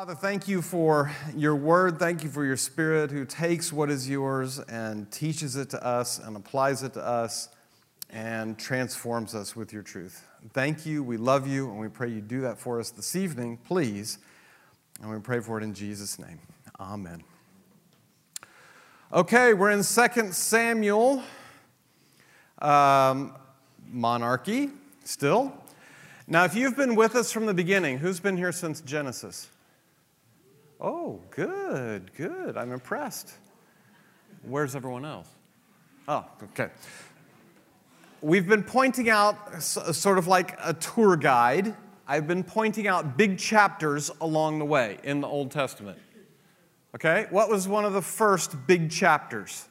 Father, thank you for your word. Thank you for your spirit who takes what is yours and teaches it to us and applies it to us and transforms us with your truth. Thank you. We love you and we pray you do that for us this evening, please. And we pray for it in Jesus' name. Amen. Okay, we're in 2 Samuel, um, monarchy still. Now, if you've been with us from the beginning, who's been here since Genesis? Oh, good, good. I'm impressed. Where's everyone else? Oh, okay. We've been pointing out, sort of like a tour guide, I've been pointing out big chapters along the way in the Old Testament. Okay? What was one of the first big chapters?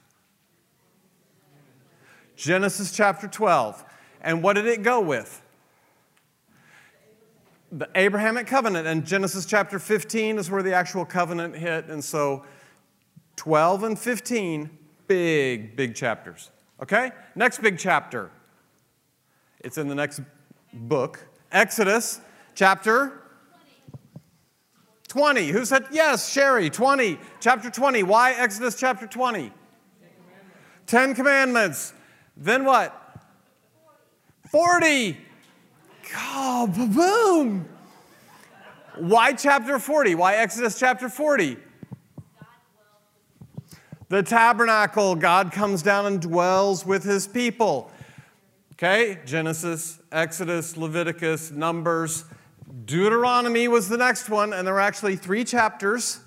Genesis chapter 12. And what did it go with? The Abrahamic covenant. And Genesis chapter 15 is where the actual covenant hit. And so 12 and 15, big, big chapters. Okay? Next big chapter. It's in the next book Exodus chapter 20. Who said yes? Sherry, 20. Chapter 20. Why Exodus chapter 20? Ten Commandments. Then what? 40. Oh, boom! Why chapter 40? Why Exodus chapter 40? The tabernacle, God comes down and dwells with his people. Okay, Genesis, Exodus, Leviticus, Numbers, Deuteronomy was the next one, and there were actually three chapters.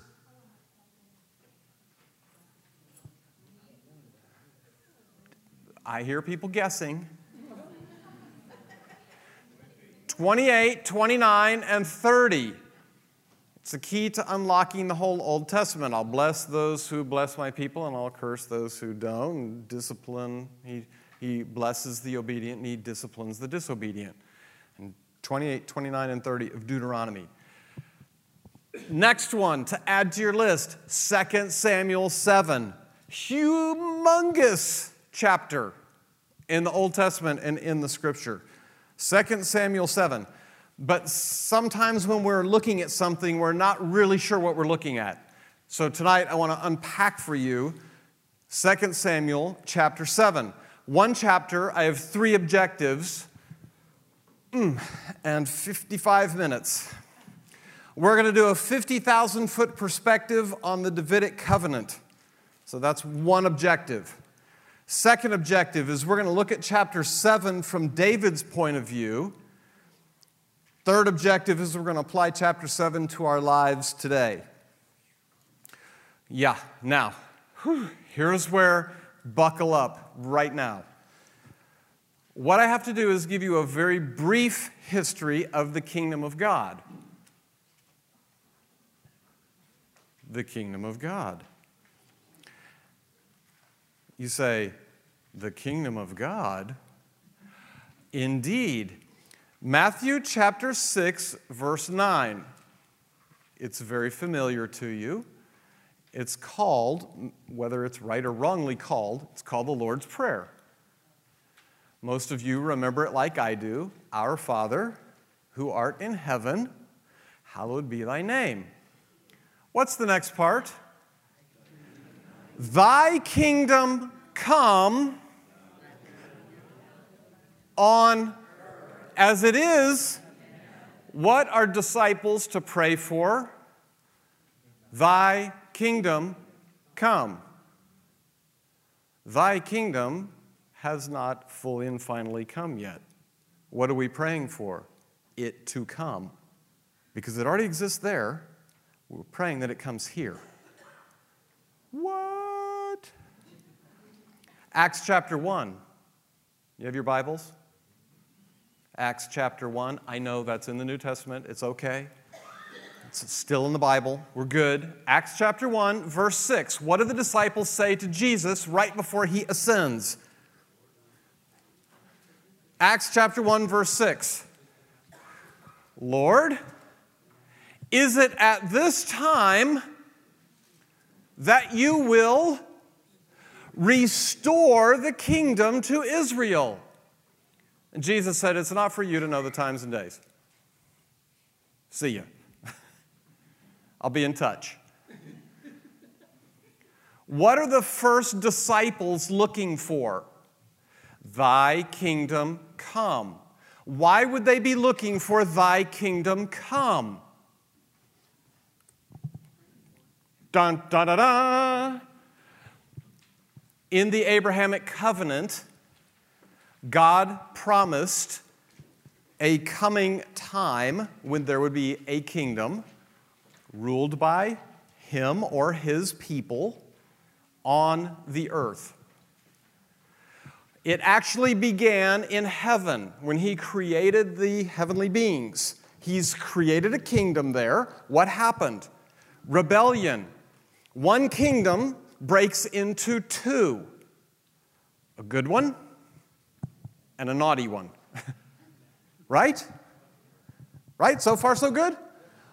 I hear people guessing. 28, 29, and 30. It's the key to unlocking the whole Old Testament. I'll bless those who bless my people, and I'll curse those who don't. Discipline, he, he blesses the obedient, and he disciplines the disobedient. And 28, 29, and 30 of Deuteronomy. Next one to add to your list 2 Samuel 7. Humongous chapter in the Old Testament and in the scripture. 2 Samuel 7. But sometimes when we're looking at something, we're not really sure what we're looking at. So tonight I want to unpack for you 2 Samuel chapter 7. One chapter, I have three objectives mm, and 55 minutes. We're going to do a 50,000 foot perspective on the Davidic covenant. So that's one objective. Second objective is we're going to look at chapter 7 from David's point of view. Third objective is we're going to apply chapter 7 to our lives today. Yeah, now, whew, here's where buckle up right now. What I have to do is give you a very brief history of the kingdom of God. The kingdom of God. You say, the kingdom of God? Indeed. Matthew chapter 6, verse 9. It's very familiar to you. It's called, whether it's right or wrongly called, it's called the Lord's Prayer. Most of you remember it like I do Our Father, who art in heaven, hallowed be thy name. What's the next part? Thy kingdom come on as it is. What are disciples to pray for? Thy kingdom come. Thy kingdom has not fully and finally come yet. What are we praying for? It to come. Because it already exists there. We're praying that it comes here. What? Acts chapter 1. You have your Bibles? Acts chapter 1. I know that's in the New Testament. It's okay. It's still in the Bible. We're good. Acts chapter 1, verse 6. What do the disciples say to Jesus right before he ascends? Acts chapter 1, verse 6. Lord, is it at this time that you will restore the kingdom to Israel. And Jesus said, It's not for you to know the times and days. See ya. I'll be in touch. What are the first disciples looking for? Thy kingdom come. Why would they be looking for thy kingdom come? Dun, dun, dun, dun. In the Abrahamic covenant, God promised a coming time when there would be a kingdom ruled by him or his people on the earth. It actually began in heaven when he created the heavenly beings. He's created a kingdom there. What happened? Rebellion. One kingdom breaks into two a good one and a naughty one. right? Right? So far, so good?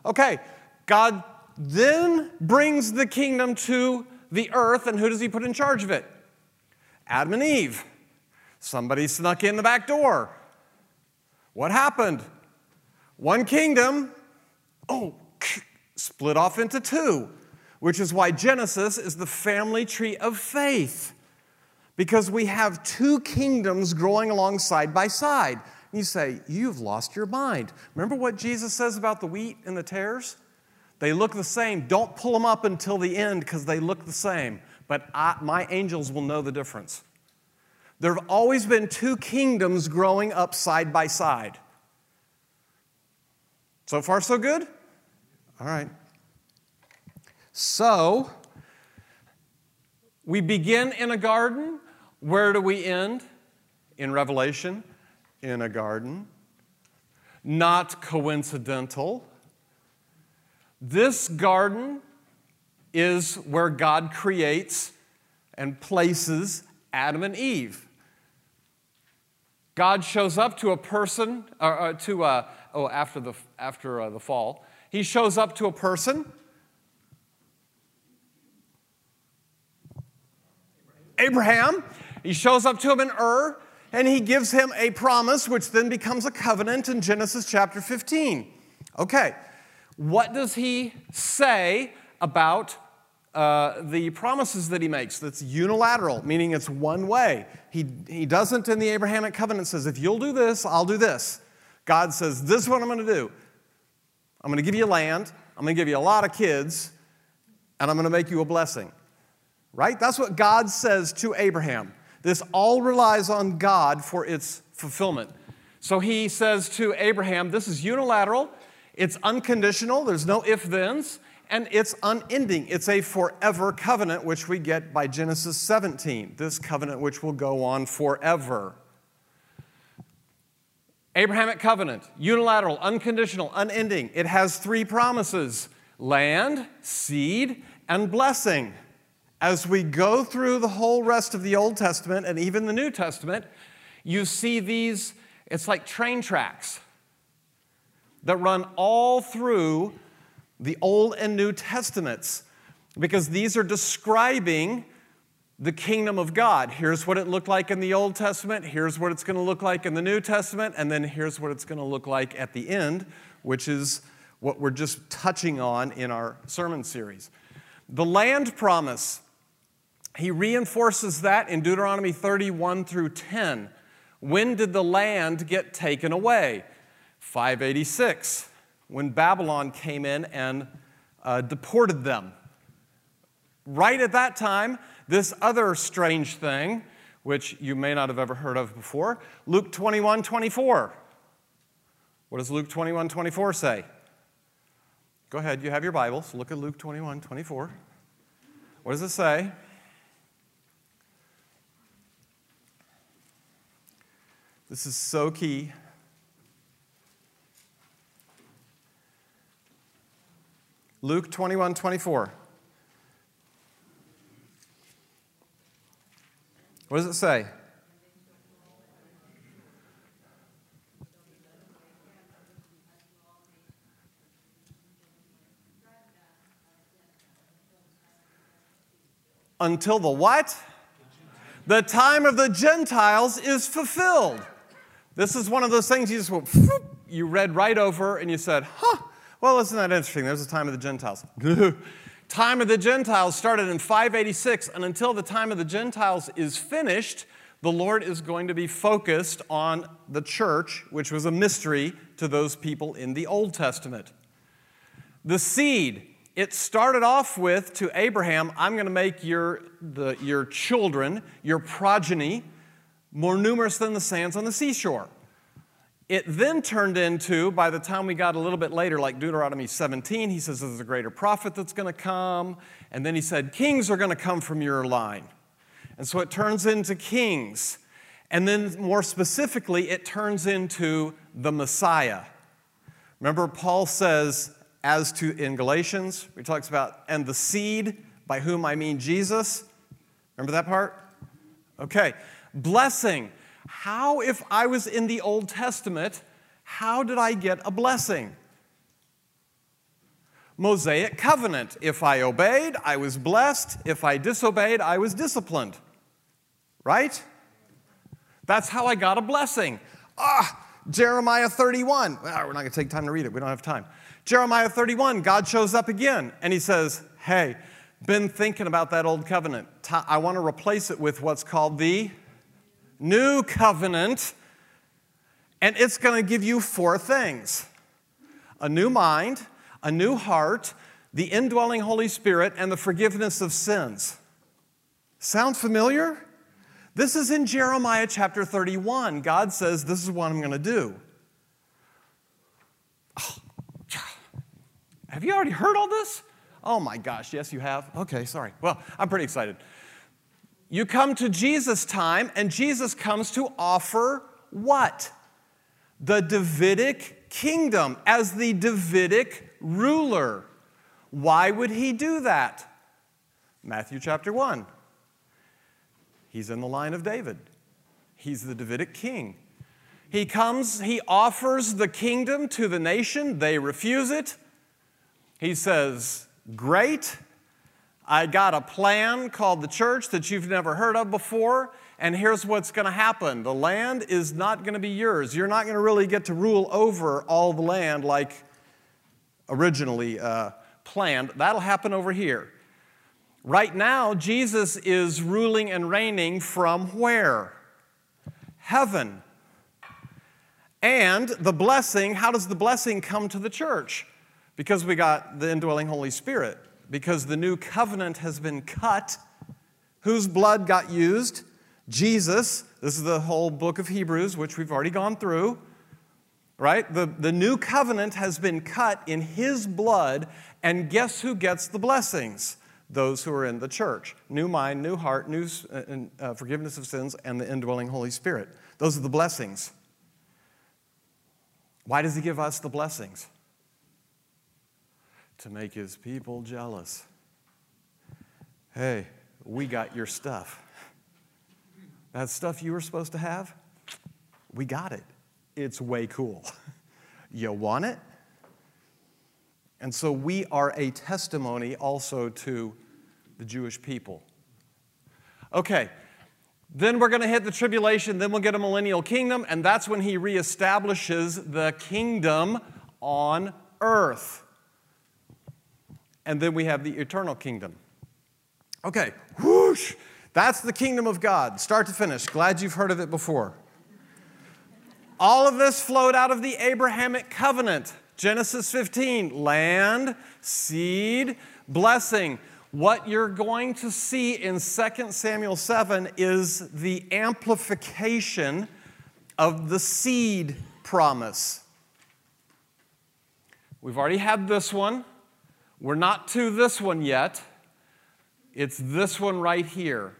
Okay. God then brings the kingdom to the earth, and who does he put in charge of it? Adam and Eve. Somebody snuck in the back door. What happened? One kingdom, oh, split off into two, which is why Genesis is the family tree of faith. Because we have two kingdoms growing along side by side. And You say, You've lost your mind. Remember what Jesus says about the wheat and the tares? They look the same. Don't pull them up until the end because they look the same. But I, my angels will know the difference. There have always been two kingdoms growing up side by side. So far, so good? All right. So, we begin in a garden. Where do we end? In Revelation, in a garden. Not coincidental. This garden is where God creates and places Adam and Eve. God shows up to a person, or, uh, to, uh, oh, after the, after uh, the fall, he shows up to a person. Abraham. He shows up to him in Ur, and he gives him a promise, which then becomes a covenant in Genesis chapter 15. Okay, what does he say about uh, the promises that he makes that's unilateral, meaning it's one way. He, he doesn't in the Abrahamic covenant says, if you'll do this, I'll do this. God says, this is what I'm going to do. I'm going to give you land, I'm going to give you a lot of kids, and I'm going to make you a blessing. Right? That's what God says to Abraham. This all relies on God for its fulfillment. So he says to Abraham, This is unilateral, it's unconditional, there's no if thens and it's unending. It's a forever covenant, which we get by Genesis 17, this covenant which will go on forever. Abrahamic covenant, unilateral, unconditional, unending. It has three promises land, seed, and blessing. As we go through the whole rest of the Old Testament and even the New Testament, you see these, it's like train tracks that run all through the Old and New Testaments because these are describing the kingdom of God. Here's what it looked like in the Old Testament, here's what it's going to look like in the New Testament, and then here's what it's going to look like at the end, which is what we're just touching on in our sermon series. The land promise, he reinforces that in Deuteronomy 31 through 10. When did the land get taken away? 586 when Babylon came in and uh, deported them. Right at that time, this other strange thing, which you may not have ever heard of before, Luke 21 24. What does Luke 21 24 say? Go ahead, you have your Bibles. Look at Luke 21 24. What does it say? This is so key. Luke 21 24. What does it say? Until the what? The time of the Gentiles is fulfilled. This is one of those things you just went, you read right over and you said, huh, Well, isn't that interesting? There's the time of the Gentiles. time of the Gentiles started in 586, and until the time of the Gentiles is finished, the Lord is going to be focused on the church, which was a mystery to those people in the Old Testament. The seed, it started off with to Abraham, I'm going to make your, the, your children, your progeny, more numerous than the sands on the seashore. It then turned into, by the time we got a little bit later, like Deuteronomy 17, he says there's a greater prophet that's going to come. And then he said, kings are going to come from your line. And so it turns into kings. And then more specifically, it turns into the Messiah. Remember, Paul says, as to in Galatians, he talks about, and the seed, by whom I mean Jesus. Remember that part? Okay. Blessing. How, if I was in the Old Testament, how did I get a blessing? Mosaic covenant. If I obeyed, I was blessed. If I disobeyed, I was disciplined. Right? That's how I got a blessing. Ah, Jeremiah 31. Well, we're not going to take time to read it. We don't have time. Jeremiah 31, God shows up again and he says, Hey, been thinking about that old covenant. I want to replace it with what's called the new covenant. And it's going to give you four things a new mind, a new heart, the indwelling Holy Spirit, and the forgiveness of sins. Sound familiar? This is in Jeremiah chapter 31. God says, This is what I'm going to do. Oh, have you already heard all this? Oh my gosh, yes, you have? Okay, sorry. Well, I'm pretty excited. You come to Jesus' time, and Jesus comes to offer what? The Davidic kingdom as the Davidic ruler. Why would he do that? Matthew chapter 1. He's in the line of David, he's the Davidic king. He comes, he offers the kingdom to the nation, they refuse it. He says, Great, I got a plan called the church that you've never heard of before, and here's what's going to happen the land is not going to be yours. You're not going to really get to rule over all the land like originally uh, planned. That'll happen over here. Right now, Jesus is ruling and reigning from where? Heaven. And the blessing, how does the blessing come to the church? Because we got the indwelling Holy Spirit because the new covenant has been cut. Whose blood got used? Jesus. This is the whole book of Hebrews, which we've already gone through. Right? The, the new covenant has been cut in his blood, and guess who gets the blessings? Those who are in the church. New mind, new heart, new uh, uh, forgiveness of sins, and the indwelling Holy Spirit. Those are the blessings. Why does he give us the blessings? To make his people jealous. Hey, we got your stuff. That stuff you were supposed to have, we got it. It's way cool. You want it? And so we are a testimony also to the Jewish people. Okay, then we're going to hit the tribulation, then we'll get a millennial kingdom, and that's when he reestablishes the kingdom on earth and then we have the eternal kingdom. Okay, whoosh, that's the kingdom of God, start to finish. Glad you've heard of it before. All of this flowed out of the Abrahamic covenant. Genesis 15, land, seed, blessing. What you're going to see in 2 Samuel 7 is the amplification of the seed promise. We've already had this one. We're not to this one yet. It's this one right here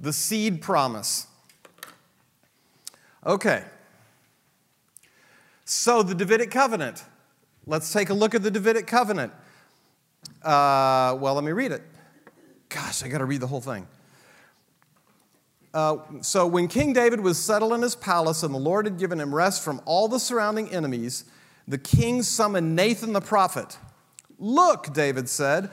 the seed promise. Okay. So, the Davidic covenant. Let's take a look at the Davidic covenant. Uh, well, let me read it. Gosh, I got to read the whole thing. Uh, so, when King David was settled in his palace and the Lord had given him rest from all the surrounding enemies, the king summoned Nathan the prophet. Look, David said,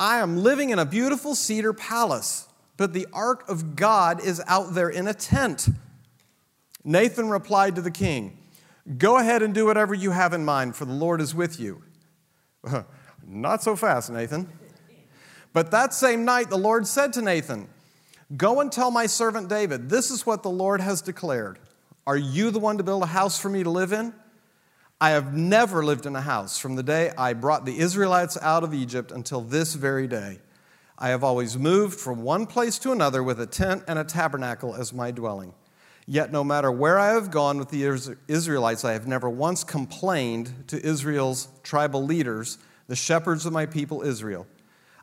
I am living in a beautiful cedar palace, but the ark of God is out there in a tent. Nathan replied to the king, Go ahead and do whatever you have in mind, for the Lord is with you. Not so fast, Nathan. But that same night, the Lord said to Nathan, Go and tell my servant David, this is what the Lord has declared. Are you the one to build a house for me to live in? I have never lived in a house from the day I brought the Israelites out of Egypt until this very day. I have always moved from one place to another with a tent and a tabernacle as my dwelling. Yet, no matter where I have gone with the Israelites, I have never once complained to Israel's tribal leaders, the shepherds of my people Israel.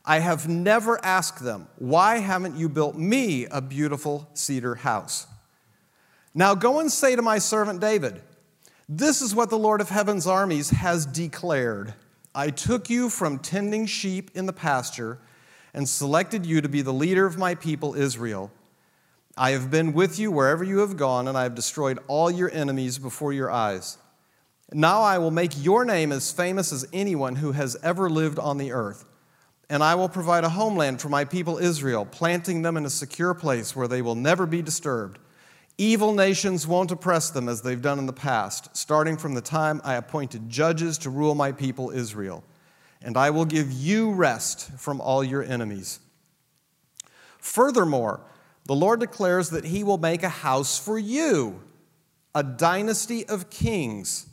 I have never asked them, Why haven't you built me a beautiful cedar house? Now go and say to my servant David, This is what the Lord of heaven's armies has declared. I took you from tending sheep in the pasture and selected you to be the leader of my people Israel. I have been with you wherever you have gone, and I have destroyed all your enemies before your eyes. Now I will make your name as famous as anyone who has ever lived on the earth. And I will provide a homeland for my people Israel, planting them in a secure place where they will never be disturbed. Evil nations won't oppress them as they've done in the past, starting from the time I appointed judges to rule my people Israel and I will give you rest from all your enemies. Furthermore, the Lord declares that he will make a house for you, a dynasty of kings.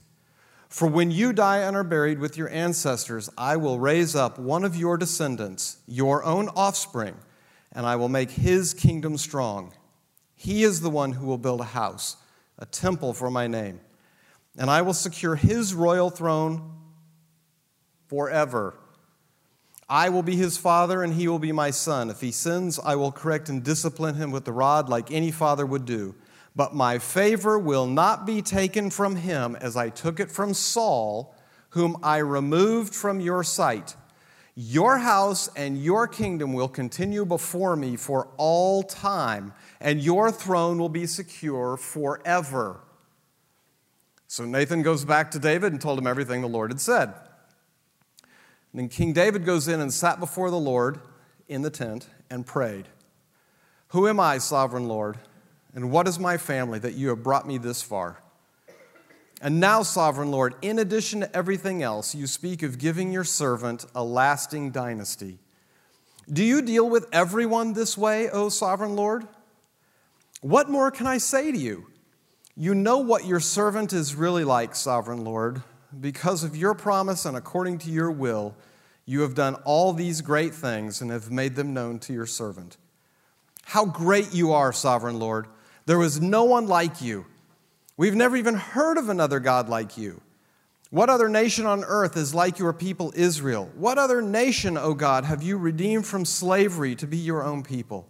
For when you die and are buried with your ancestors, I will raise up one of your descendants, your own offspring, and I will make his kingdom strong. He is the one who will build a house, a temple for my name. And I will secure his royal throne forever. I will be his father, and he will be my son. If he sins, I will correct and discipline him with the rod like any father would do. But my favor will not be taken from him as I took it from Saul, whom I removed from your sight. Your house and your kingdom will continue before me for all time, and your throne will be secure forever. So Nathan goes back to David and told him everything the Lord had said. And then King David goes in and sat before the Lord in the tent and prayed Who am I, sovereign Lord? And what is my family that you have brought me this far? And now, sovereign Lord, in addition to everything else, you speak of giving your servant a lasting dynasty. Do you deal with everyone this way, O sovereign Lord? What more can I say to you? You know what your servant is really like, sovereign Lord because of your promise and according to your will, you have done all these great things and have made them known to your servant. How great you are, sovereign Lord! There was no one like you. We've never even heard of another God like you. What other nation on earth is like your people Israel? What other nation, O God, have you redeemed from slavery to be your own people?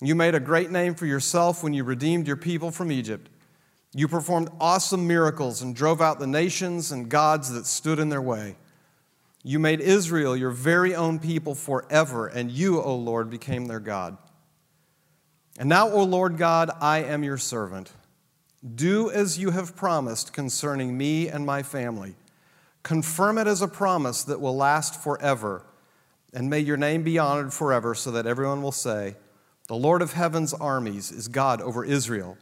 You made a great name for yourself when you redeemed your people from Egypt. You performed awesome miracles and drove out the nations and gods that stood in their way. You made Israel your very own people forever, and you, O Lord, became their God. And now, O Lord God, I am your servant. Do as you have promised concerning me and my family. Confirm it as a promise that will last forever, and may your name be honored forever, so that everyone will say, The Lord of heaven's armies is God over Israel.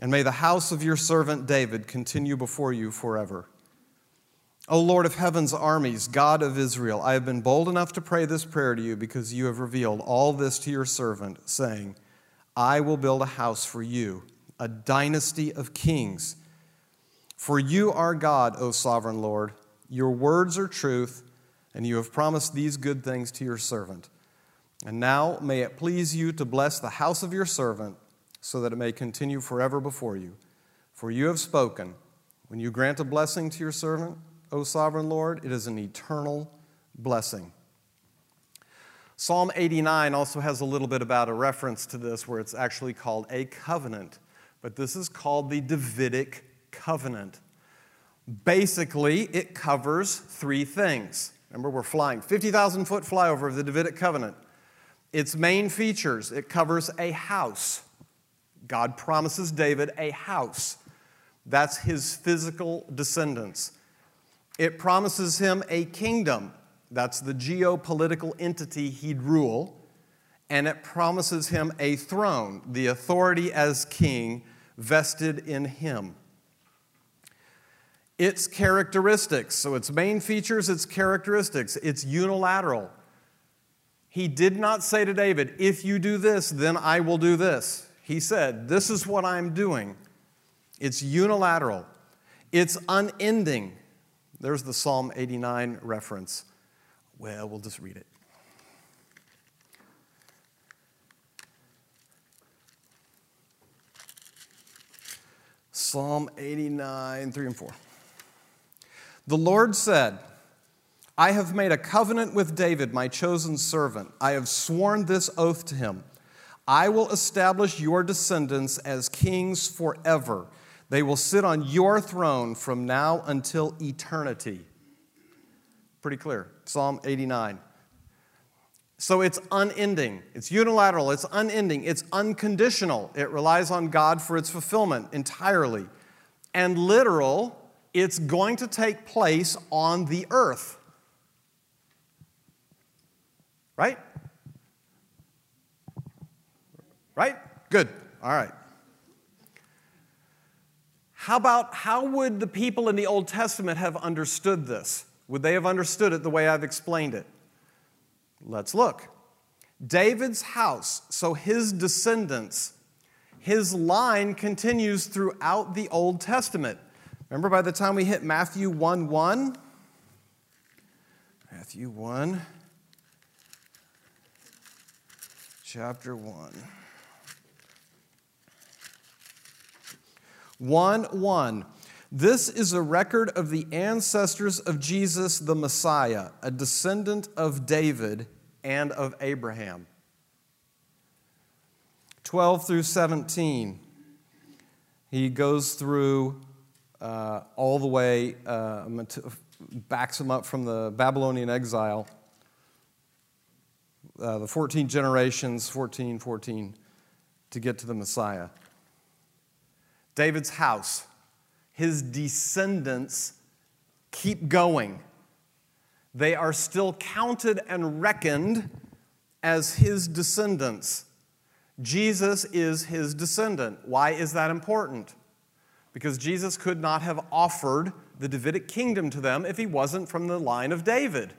And may the house of your servant David continue before you forever. O Lord of heaven's armies, God of Israel, I have been bold enough to pray this prayer to you because you have revealed all this to your servant, saying, I will build a house for you, a dynasty of kings. For you are God, O sovereign Lord. Your words are truth, and you have promised these good things to your servant. And now may it please you to bless the house of your servant so that it may continue forever before you. For you have spoken. When you grant a blessing to your servant, O sovereign Lord, it is an eternal blessing. Psalm 89 also has a little bit about a reference to this where it's actually called a covenant, but this is called the Davidic covenant. Basically, it covers three things. Remember, we're flying 50,000 foot flyover of the Davidic covenant. Its main features it covers a house. God promises David a house. That's his physical descendants. It promises him a kingdom. That's the geopolitical entity he'd rule. And it promises him a throne, the authority as king vested in him. its characteristics. So, its main features, its characteristics. It's unilateral. He did not say to David, If you do this, then I will do this. He said, This is what I'm doing. It's unilateral, it's unending. There's the Psalm 89 reference. Well, we'll just read it. Psalm 89, 3 and 4. The Lord said, I have made a covenant with David, my chosen servant. I have sworn this oath to him. I will establish your descendants as kings forever. They will sit on your throne from now until eternity. Pretty clear. Psalm 89. So it's unending, it's unilateral, it's unending, it's unconditional. It relies on God for its fulfillment entirely. And literal, it's going to take place on the earth. Right? Right? Good. All right. How about how would the people in the Old Testament have understood this? Would they have understood it the way I've explained it? Let's look. David's house, so his descendants, his line continues throughout the Old Testament. Remember by the time we hit Matthew 1 1? Matthew 1, chapter 1. 1 1. This is a record of the ancestors of Jesus the Messiah, a descendant of David and of Abraham. 12 through 17, he goes through uh, all the way, uh, backs him up from the Babylonian exile, uh, the 14 generations, 14, 14, to get to the Messiah. David's house his descendants keep going. They are still counted and reckoned as his descendants. Jesus is his descendant. Why is that important? Because Jesus could not have offered the Davidic kingdom to them if he wasn't from the line of David,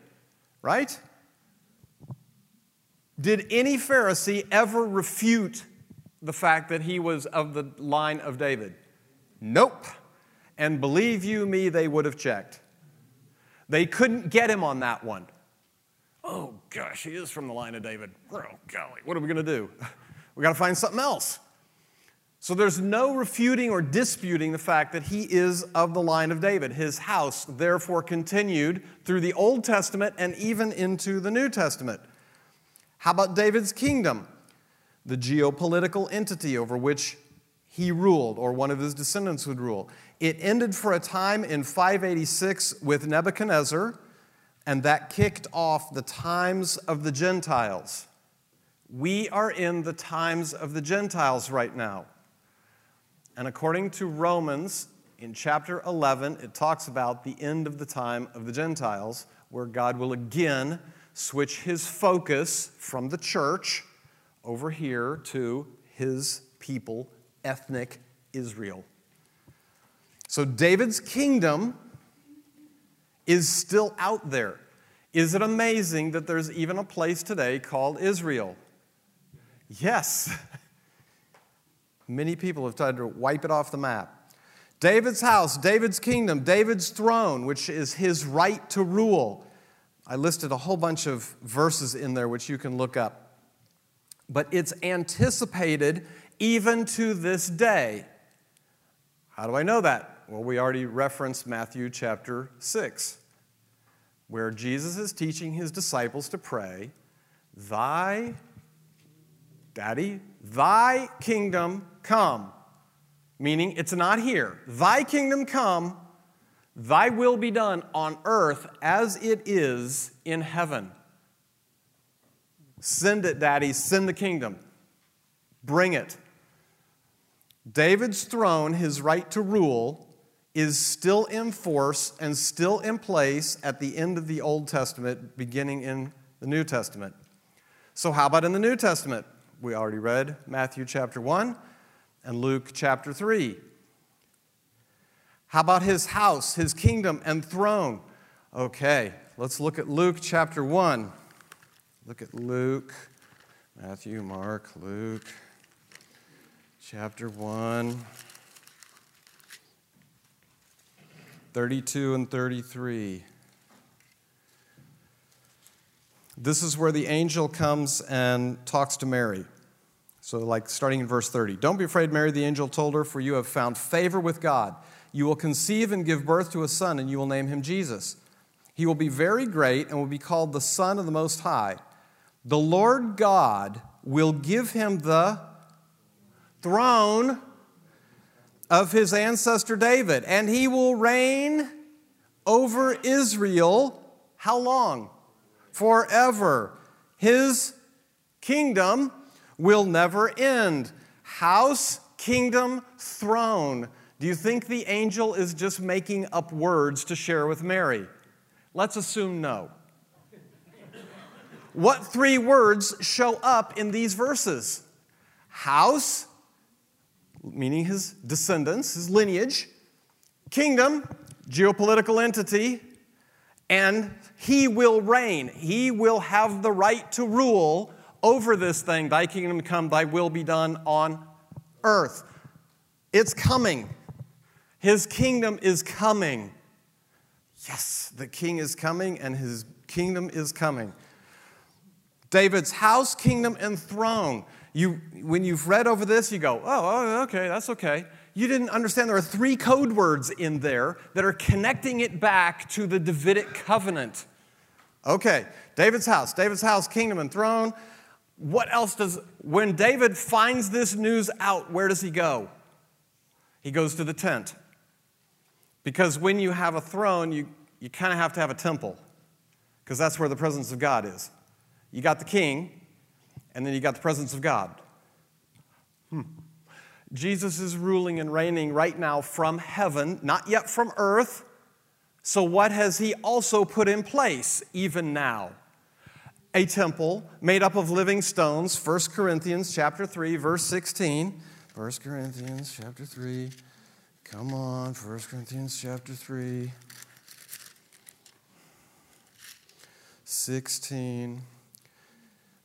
right? Did any Pharisee ever refute the fact that he was of the line of David? Nope. And believe you me, they would have checked. They couldn't get him on that one. Oh gosh, he is from the line of David. Oh golly, what are we going to do? We got to find something else. So there's no refuting or disputing the fact that he is of the line of David. His house, therefore, continued through the Old Testament and even into the New Testament. How about David's kingdom? The geopolitical entity over which he ruled, or one of his descendants would rule. It ended for a time in 586 with Nebuchadnezzar, and that kicked off the times of the Gentiles. We are in the times of the Gentiles right now. And according to Romans, in chapter 11, it talks about the end of the time of the Gentiles, where God will again switch his focus from the church over here to his people, ethnic Israel. So David's kingdom is still out there. Is it amazing that there's even a place today called Israel? Yes. Many people have tried to wipe it off the map. David's house, David's kingdom, David's throne, which is his right to rule. I listed a whole bunch of verses in there which you can look up. But it's anticipated even to this day. How do I know that? Well, we already referenced Matthew chapter 6, where Jesus is teaching his disciples to pray, Thy, Daddy, thy kingdom come. Meaning it's not here. Thy kingdom come, thy will be done on earth as it is in heaven. Send it, Daddy, send the kingdom. Bring it. David's throne, his right to rule, is still in force and still in place at the end of the Old Testament, beginning in the New Testament. So, how about in the New Testament? We already read Matthew chapter 1 and Luke chapter 3. How about his house, his kingdom, and throne? Okay, let's look at Luke chapter 1. Look at Luke, Matthew, Mark, Luke, chapter 1, 32 and 33. This is where the angel comes and talks to Mary. So, like starting in verse 30. Don't be afraid, Mary, the angel told her, for you have found favor with God. You will conceive and give birth to a son, and you will name him Jesus. He will be very great and will be called the Son of the Most High. The Lord God will give him the throne of his ancestor David, and he will reign over Israel. How long? Forever. His kingdom will never end. House, kingdom, throne. Do you think the angel is just making up words to share with Mary? Let's assume no. what three words show up in these verses? House, meaning his descendants, his lineage, kingdom, geopolitical entity, and he will reign. He will have the right to rule over this thing. Thy kingdom come, thy will be done on earth. It's coming. His kingdom is coming. Yes, the king is coming and his kingdom is coming. David's house, kingdom, and throne. You, when you've read over this, you go, oh, oh, okay, that's okay. You didn't understand there are three code words in there that are connecting it back to the Davidic covenant. Okay, David's house, David's house, kingdom, and throne what else does, when David finds this news out, where does he go? He goes to the tent. Because when you have a throne, you, you kind of have to have a temple, because that's where the presence of God is. You got the king, and then you got the presence of God. Hmm. Jesus is ruling and reigning right now from heaven, not yet from earth. So, what has he also put in place even now? a temple made up of living stones 1 corinthians chapter 3 verse 16 1 corinthians chapter 3 come on 1 corinthians chapter 3 16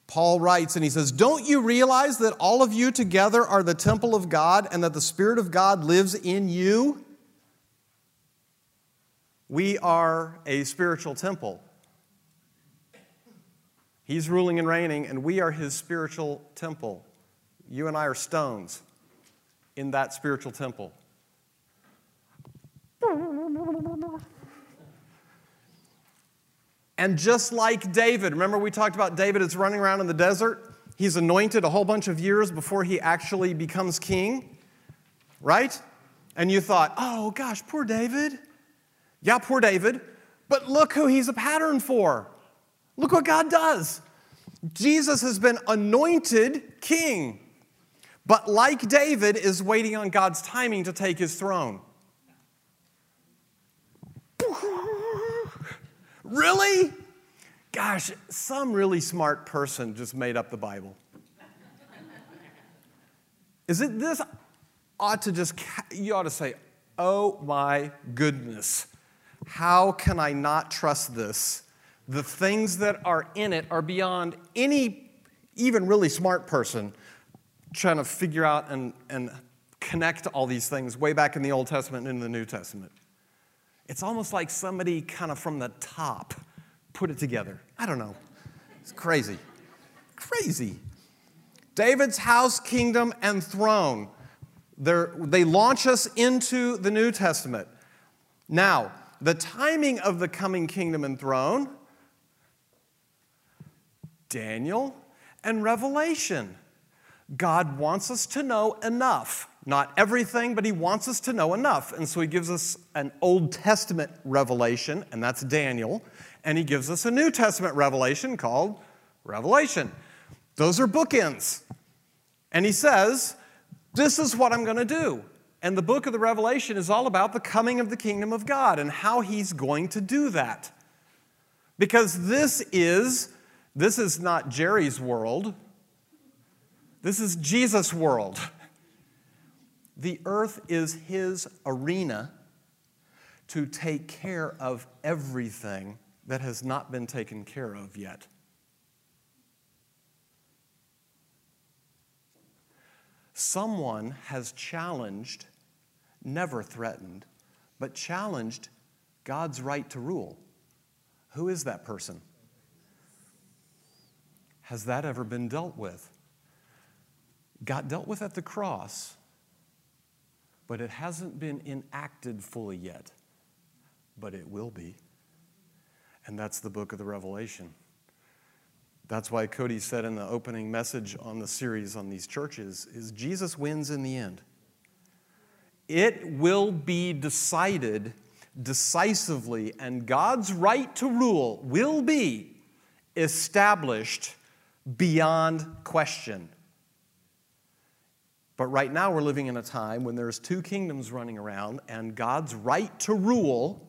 Paul writes and he says, Don't you realize that all of you together are the temple of God and that the Spirit of God lives in you? We are a spiritual temple. He's ruling and reigning, and we are his spiritual temple. You and I are stones in that spiritual temple. And just like David, remember we talked about David is running around in the desert? He's anointed a whole bunch of years before he actually becomes king, right? And you thought, oh gosh, poor David. Yeah, poor David. But look who he's a pattern for. Look what God does. Jesus has been anointed king, but like David, is waiting on God's timing to take his throne. Really? Gosh, some really smart person just made up the Bible. Is it this? Ought to just, you ought to say, oh my goodness, how can I not trust this? the things that are in it are beyond any even really smart person trying to figure out and, and connect all these things way back in the Old Testament and in the New Testament. It's almost like somebody kind of from the top put it together. I don't know. It's crazy. Crazy. David's house, kingdom, and throne. They're, they launch us into the New Testament. Now, the timing of the coming kingdom and throne Daniel, and Revelation. God wants us to know enough. Not everything, but He wants us to know enough. And so He gives us an Old Testament revelation, and that's Daniel. And He gives us a New Testament revelation called Revelation. Those are bookends. And He says, This is what I'm going to do. And the book of the Revelation is all about the coming of the kingdom of God and how He's going to do that. Because this is this is not Jerry's world. This is Jesus' world. The earth is his arena, to take care of everything that has not been taken care of yet. Someone has challenged, never threatened, but challenged God's right to rule. Who is that person? Has that ever been dealt with? Got dealt with at the cross, but it hasn't been enacted fully yet. But it will be. And that's the book of the Revelation. That's why Cody said in the opening message on the series on these churches is Jesus wins in the end. It will be decided decisively and God's right to rule will be established beyond question. But right now, we're living in a time when there's two kingdoms running around, and God's right to rule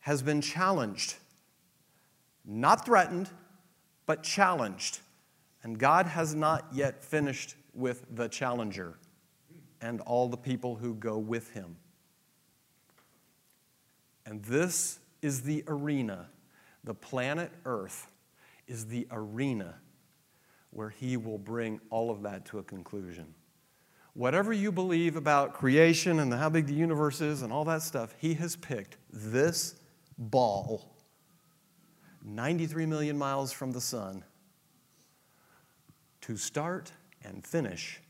has been challenged. Not threatened, but challenged. And God has not yet finished with the challenger and all the people who go with him. And this is the arena, the planet Earth is the arena where He will bring all of that to a conclusion. Whatever you believe about creation and how big the universe is and all that stuff, He has picked this ball, 93 million miles from the sun, to start and finish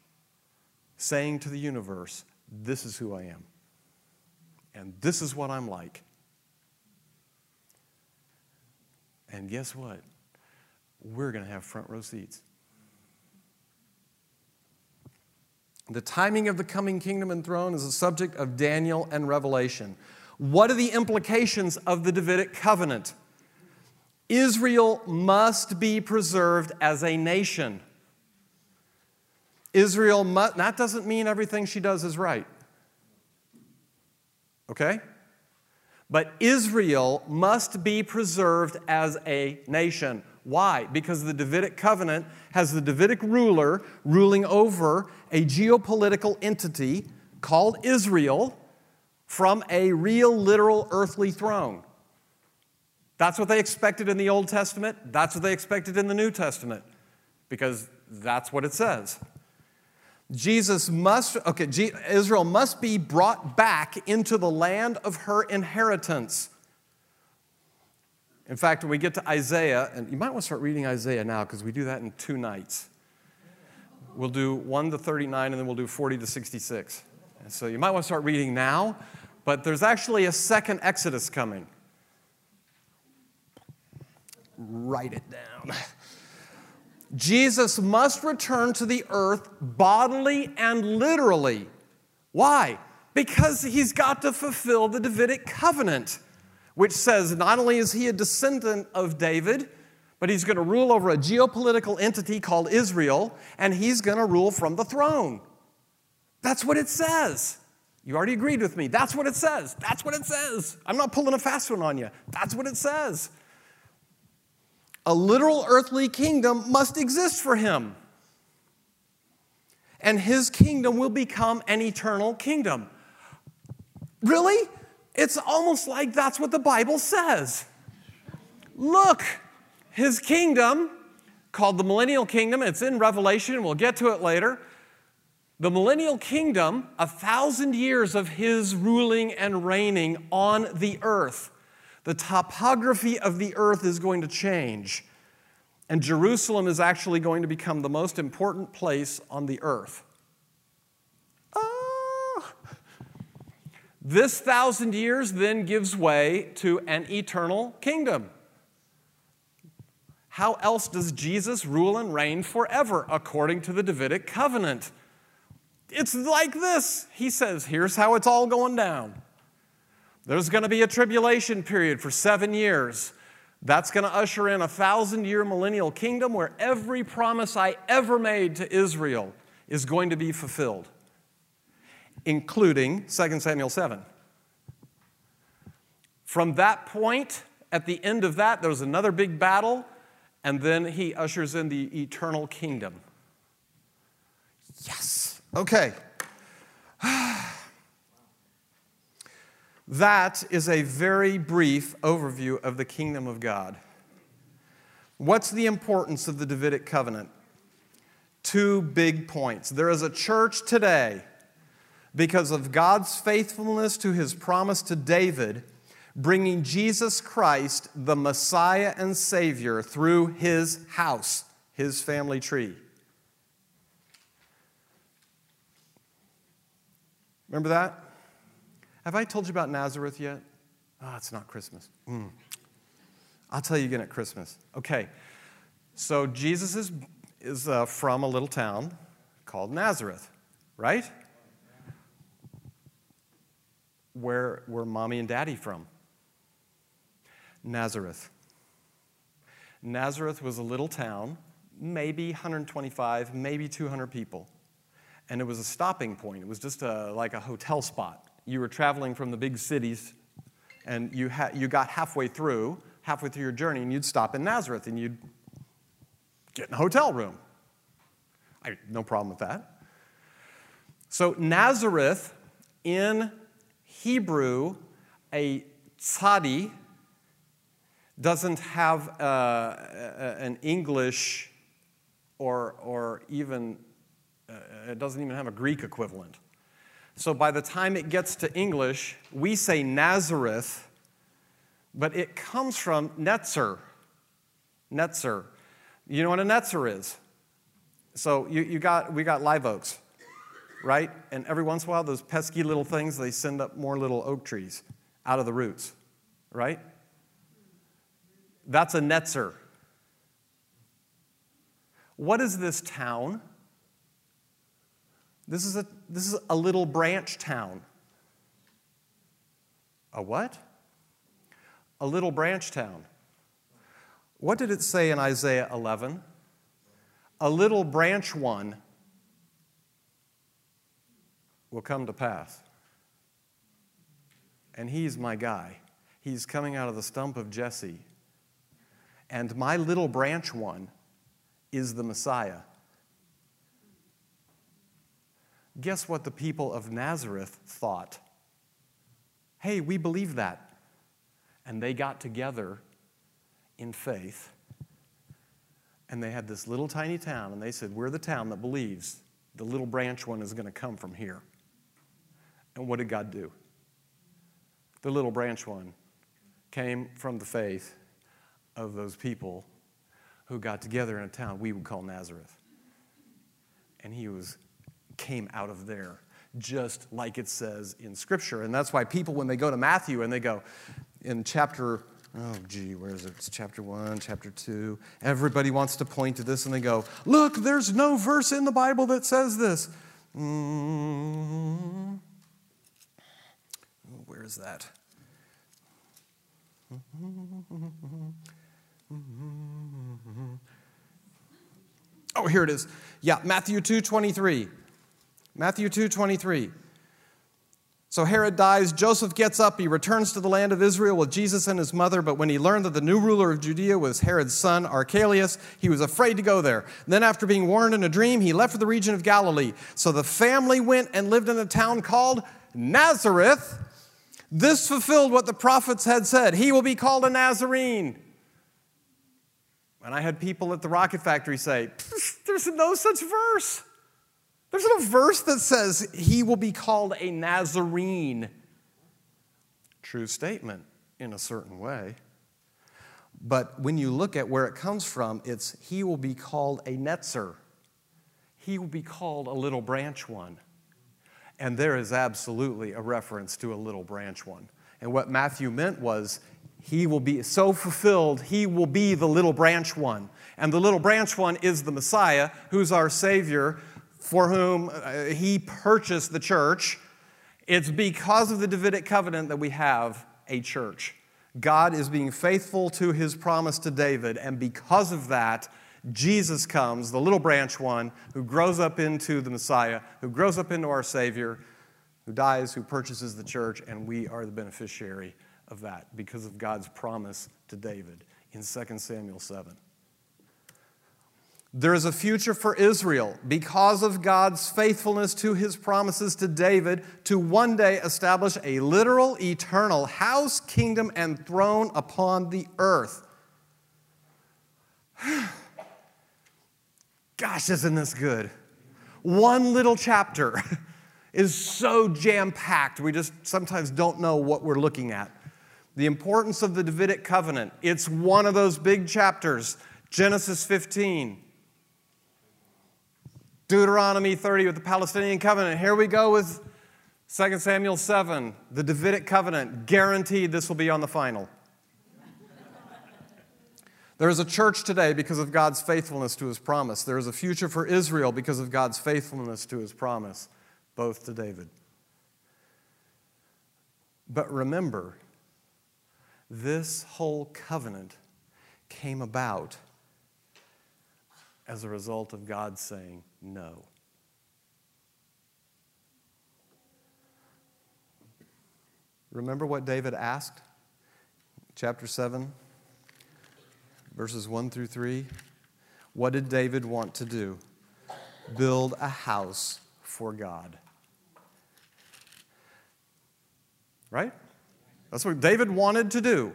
saying to the universe, This is who I am, and this is what I'm like. And guess what? we're going to have front row seats. The timing of the coming kingdom and throne is a subject of Daniel and Revelation. What are the implications of the Davidic covenant? Israel must be preserved as a nation. Israel must, that doesn't mean everything she does is right. Okay? But Israel must be preserved as a nation. Why? Because the Davidic covenant has the Davidic ruler ruling over a geopolitical entity called Israel from a real, literal, earthly throne. That's what they expected in the Old Testament. That's what they expected in the New Testament, because that's what it says. Jesus must, okay, Israel must be brought back into the land of her inheritance. In fact, when we get to Isaiah, and you might want to start reading Isaiah now because we do that in two nights. We'll do 1 to 39 and then we'll do 40 to 66. And so you might want to start reading now, but there's actually a second Exodus coming. Write it down. Jesus must return to the earth bodily and literally. Why? Because he's got to fulfill the Davidic covenant which says not only is he a descendant of David, but he's going to rule over a geopolitical entity called Israel, and he's going to rule from the throne. That's what it says. You already agreed with me. That's what it says. That's what it says. I'm not pulling a fast one on you. That's what it says. A literal earthly kingdom must exist for him. And his kingdom will become an eternal kingdom. Really? It's almost like that's what the Bible says. Look, his kingdom, called the millennial kingdom, it's in Revelation, we'll get to it later. The millennial kingdom, a thousand years of his ruling and reigning on the earth. The topography of the earth is going to change. And Jerusalem is actually going to become the most important place on the earth. This thousand years then gives way to an eternal kingdom. How else does Jesus rule and reign forever according to the Davidic covenant? It's like this. He says, here's how it's all going down. There's going to be a tribulation period for seven years. That's going to usher in a thousand year millennial kingdom where every promise I ever made to Israel is going to be fulfilled including 2 Samuel 7. From that point, at the end of that, there was another big battle, and then he ushers in the eternal kingdom. Yes. Okay. That is a very brief overview of the kingdom of God. What's the importance of the Davidic covenant? Two big points. There is a church today because of God's faithfulness to his promise to David, bringing Jesus Christ, the Messiah and Savior, through his house, his family tree. Remember that? Have I told you about Nazareth yet? Oh, it's not Christmas. Mm. I'll tell you again at Christmas. Okay, so Jesus is, is uh, from a little town called Nazareth, right? Where were mommy and daddy from? Nazareth. Nazareth was a little town, maybe 125, maybe 200 people. And it was a stopping point. It was just a, like a hotel spot. You were traveling from the big cities, and you, ha- you got halfway through, halfway through your journey, and you'd stop in Nazareth and you'd get in a hotel room. I no problem with that. So, Nazareth in Hebrew, a tzadi, doesn't have uh, an English or, or even, uh, it doesn't even have a Greek equivalent. So by the time it gets to English, we say Nazareth, but it comes from Netzer. Netzer. You know what a Netzer is? So you, you got, we got live oaks, right? And every once in a while, those pesky little things, they send up more little oak trees out of the roots, right? That's a netzer. What is this town? This is a, this is a little branch town. A what? A little branch town. What did it say in Isaiah 11? A little branch one will come to pass. And he's my guy. He's coming out of the stump of Jesse. And my little branch one is the Messiah. Guess what the people of Nazareth thought? Hey, we believe that. And they got together in faith. And they had this little tiny town, and they said, We're the town that believes the little branch one is going to come from here. And what did God do? The little branch one came from the faith of those people who got together in a town we would call Nazareth. And he was came out of there just like it says in scripture. And that's why people when they go to Matthew and they go in chapter oh gee, where is it? It's chapter 1, chapter 2. Everybody wants to point to this and they go, "Look, there's no verse in the Bible that says this." Mm-hmm. Is that? Oh, here it is. Yeah, Matthew 2 23. Matthew 2 23. So Herod dies. Joseph gets up. He returns to the land of Israel with Jesus and his mother. But when he learned that the new ruler of Judea was Herod's son, Archelaus, he was afraid to go there. Then, after being warned in a dream, he left for the region of Galilee. So the family went and lived in a town called Nazareth. This fulfilled what the prophets had said He will be called a Nazarene. And I had people at the Rocket Factory say, There's no such verse. There's no verse that says he will be called a Nazarene. True statement in a certain way. But when you look at where it comes from, it's he will be called a Netzer. He will be called a little branch one. And there is absolutely a reference to a little branch one. And what Matthew meant was he will be so fulfilled, he will be the little branch one. And the little branch one is the Messiah, who's our Savior, for whom uh, he purchased the church. It's because of the Davidic covenant that we have a church. God is being faithful to his promise to David, and because of that, Jesus comes, the little branch one, who grows up into the Messiah, who grows up into our Savior, who dies, who purchases the church, and we are the beneficiary of that because of God's promise to David in 2 Samuel 7. There is a future for Israel because of God's faithfulness to his promises to David to one day establish a literal, eternal house, kingdom, and throne upon the earth. Gosh, isn't this good? One little chapter is so jam packed, we just sometimes don't know what we're looking at. The importance of the Davidic covenant, it's one of those big chapters. Genesis 15, Deuteronomy 30 with the Palestinian covenant. Here we go with 2 Samuel 7, the Davidic covenant. Guaranteed this will be on the final. There is a church today because of God's faithfulness to his promise. There is a future for Israel because of God's faithfulness to his promise, both to David. But remember, this whole covenant came about as a result of God saying no. Remember what David asked? Chapter 7, verses 1 through 3. What did David want to do? Build a house for God. Right? That's what David wanted to do.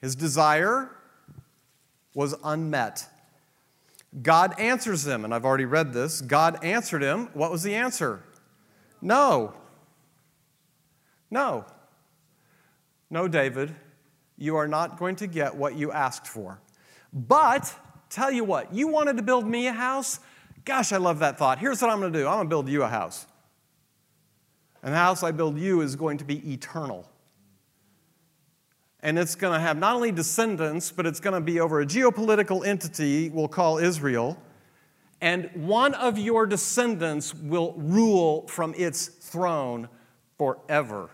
His desire was unmet. God answers him, and I've already read this. God answered him. What was the answer? No. No. No, David, you are not going to get what you asked for. But, tell you what, you wanted to build me a house? Gosh, I love that thought. Here's what I'm going to do I'm going to build you a house. And the house I build you is going to be eternal and it's going to have not only descendants, but it's going to be over a geopolitical entity we'll call Israel. And one of your descendants will rule from its throne forever.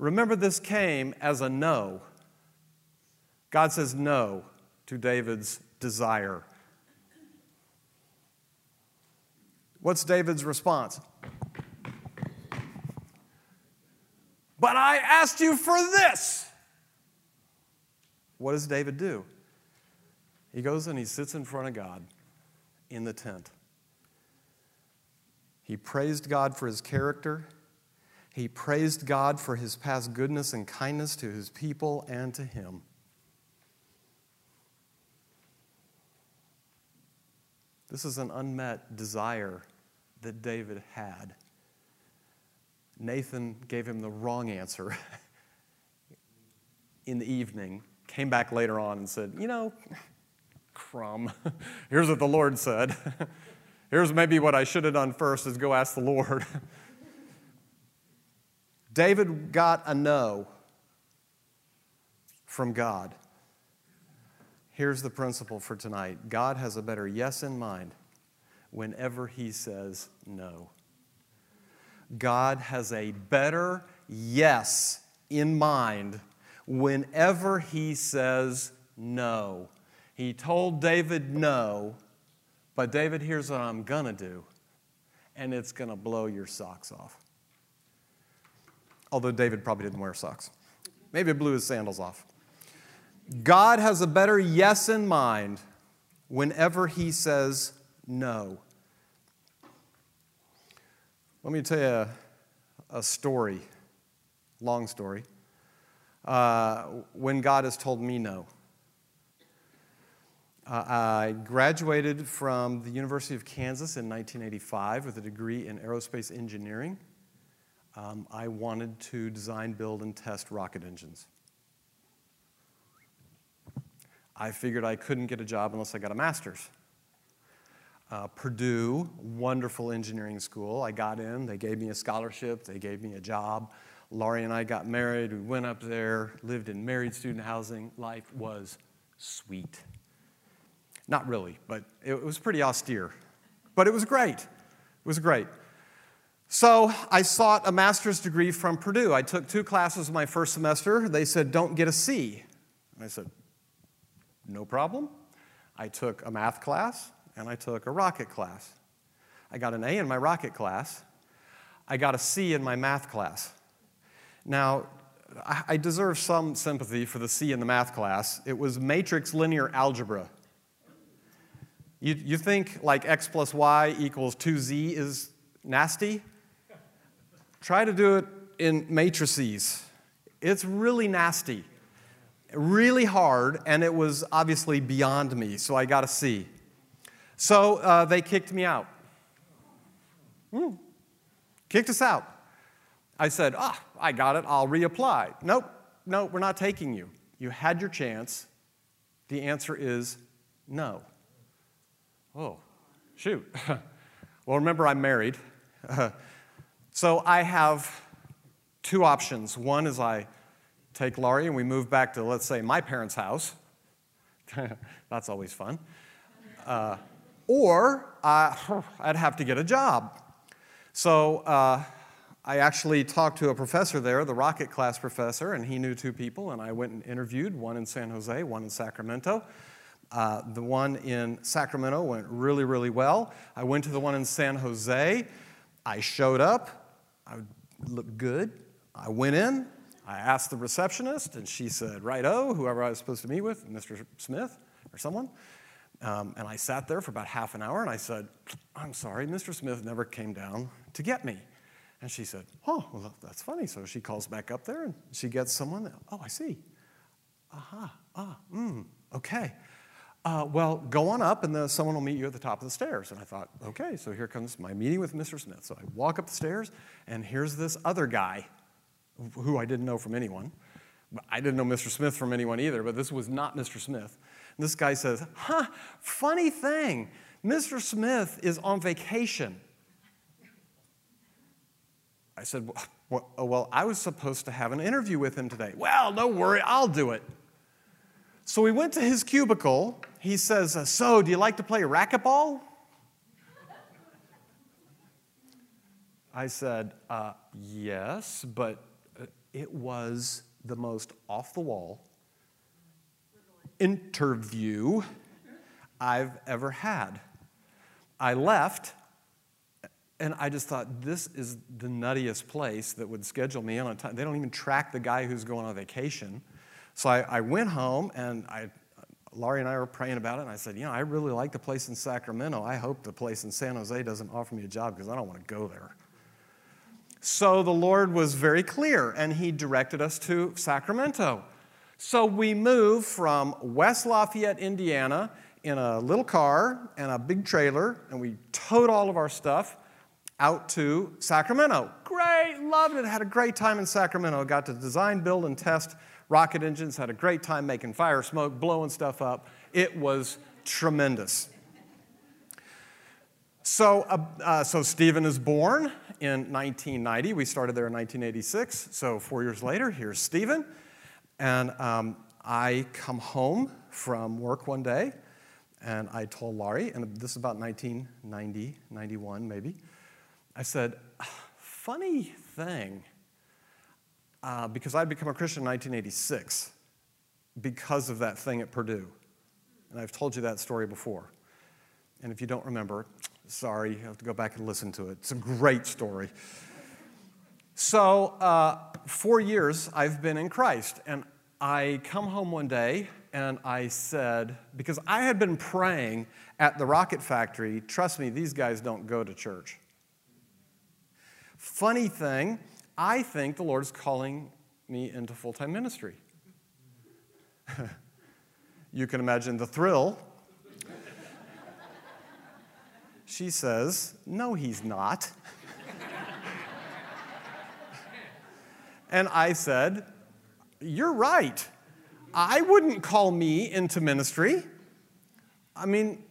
Remember, this came as a no. God says no to David's desire. What's David's response? But I asked you for this. What does David do? He goes and he sits in front of God in the tent. He praised God for his character. He praised God for his past goodness and kindness to his people and to him. This is an unmet desire that David had. Nathan gave him the wrong answer in the evening, came back later on and said, You know, crumb. Here's what the Lord said. Here's maybe what I should have done first is go ask the Lord. David got a no from God. Here's the principle for tonight God has a better yes in mind whenever he says no. God has a better yes in mind whenever he says no. He told David no, but David, here's what I'm going to do, and it's going to blow your socks off. Although David probably didn't wear socks. Maybe it blew his sandals off. God has a better yes in mind whenever he says no. Let me tell you a, a story, long story, uh, when God has told me no. Uh, I graduated from the University of Kansas in 1985 with a degree in aerospace engineering. Um, I wanted to design, build, and test rocket engines. I figured I couldn't get a job unless I got a master's uh, Purdue, wonderful engineering school. I got in, they gave me a scholarship, they gave me a job. Laurie and I got married, we went up there, lived in married student housing. Life was sweet. Not really, but it was pretty austere. But it was great. It was great. So I sought a master's degree from Purdue. I took two classes my first semester. They said, don't get a C. And I said, no problem. I took a math class and I took a rocket class. I got an A in my rocket class. I got a C in my math class. Now, I I deserve some sympathy for the C in the math class. It was matrix linear algebra. You, you think like x plus y equals 2z is nasty? Try to do it in matrices. It's really nasty, really hard, and it was obviously beyond me, so I got a C. So uh, they kicked me out. Hmm. Kicked us out. I said, ah, I got it, I'll reapply. Nope, no, we're not taking you. You had your chance. The answer is no. Oh, shoot. well, remember, I'm married. so I have two options. One is I take Laurie and we move back to, let's say, my parents' house. That's always fun. Uh, or uh, I'd have to get a job. So uh, I actually talked to a professor there, the rocket class professor, and he knew two people, and I went and interviewed one in San Jose, one in Sacramento. Uh, the one in Sacramento went really, really well. I went to the one in San Jose. I showed up. I looked good. I went in. I asked the receptionist, and she said, Right, oh, whoever I was supposed to meet with, Mr. Smith or someone. Um, and I sat there for about half an hour, and I said, I'm sorry, Mr. Smith never came down to get me. And she said, Oh, well, that's funny. So she calls back up there, and she gets someone. That, oh, I see. Aha, ah, mm, okay uh, well, go on up and someone will meet you at the top of the stairs. And I thought, okay, so here comes my meeting with Mr. Smith. So I walk up the stairs, and here's this other guy who I didn't know from anyone. I didn't know Mr. Smith from anyone either, but this was not Mr. Smith. And this guy says, huh, funny thing, Mr. Smith is on vacation. I said, well, well, I was supposed to have an interview with him today. Well, don't worry, I'll do it. So we went to his cubicle. He says, uh, So, do you like to play racquetball? I said, uh, Yes, but uh, it was the most off the wall interview I've ever had. I left and I just thought, this is the nuttiest place that would schedule me in on a time. They don't even track the guy who's going on vacation. So I, I went home and I, Laurie and I were praying about it, and I said, You know, I really like the place in Sacramento. I hope the place in San Jose doesn't offer me a job because I don't want to go there. So the Lord was very clear, and He directed us to Sacramento. So we moved from West Lafayette, Indiana, in a little car and a big trailer, and we towed all of our stuff out to Sacramento. Great, loved it, had a great time in Sacramento. Got to design, build, and test rocket engines, had a great time making fire smoke, blowing stuff up. It was tremendous. So, uh, uh, so Stephen is born in 1990. We started there in 1986. So four years later, here's Stephen. And um, I come home from work one day, and I told Laurie, and this is about 1990, 91 maybe, I said, funny thing, uh, because I'd become a Christian in 1986 because of that thing at Purdue. And I've told you that story before. And if you don't remember, sorry, you have to go back and listen to it. It's a great story. So, uh, four years I've been in Christ. And I come home one day and I said, because I had been praying at the rocket factory, trust me, these guys don't go to church. Funny thing, I think the Lord is calling me into full time ministry. you can imagine the thrill. she says, No, he's not. and I said, You're right. I wouldn't call me into ministry. I mean,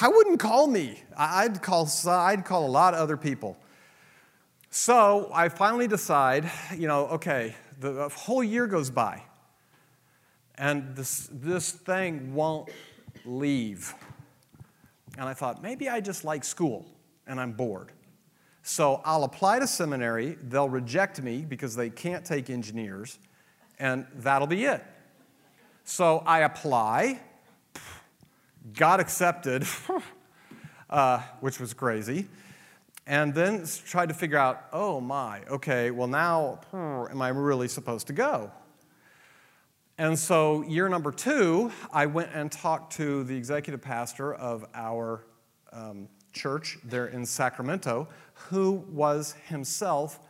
I wouldn't call me. I'd call, I'd call a lot of other people. So I finally decide, you know, okay, the whole year goes by, and this, this thing won't leave. And I thought, maybe I just like school and I'm bored. So I'll apply to seminary, they'll reject me because they can't take engineers, and that'll be it. So I apply, got accepted, uh, which was crazy. And then tried to figure out, oh my, okay, well now, am I really supposed to go? And so, year number two, I went and talked to the executive pastor of our um, church there in Sacramento, who was himself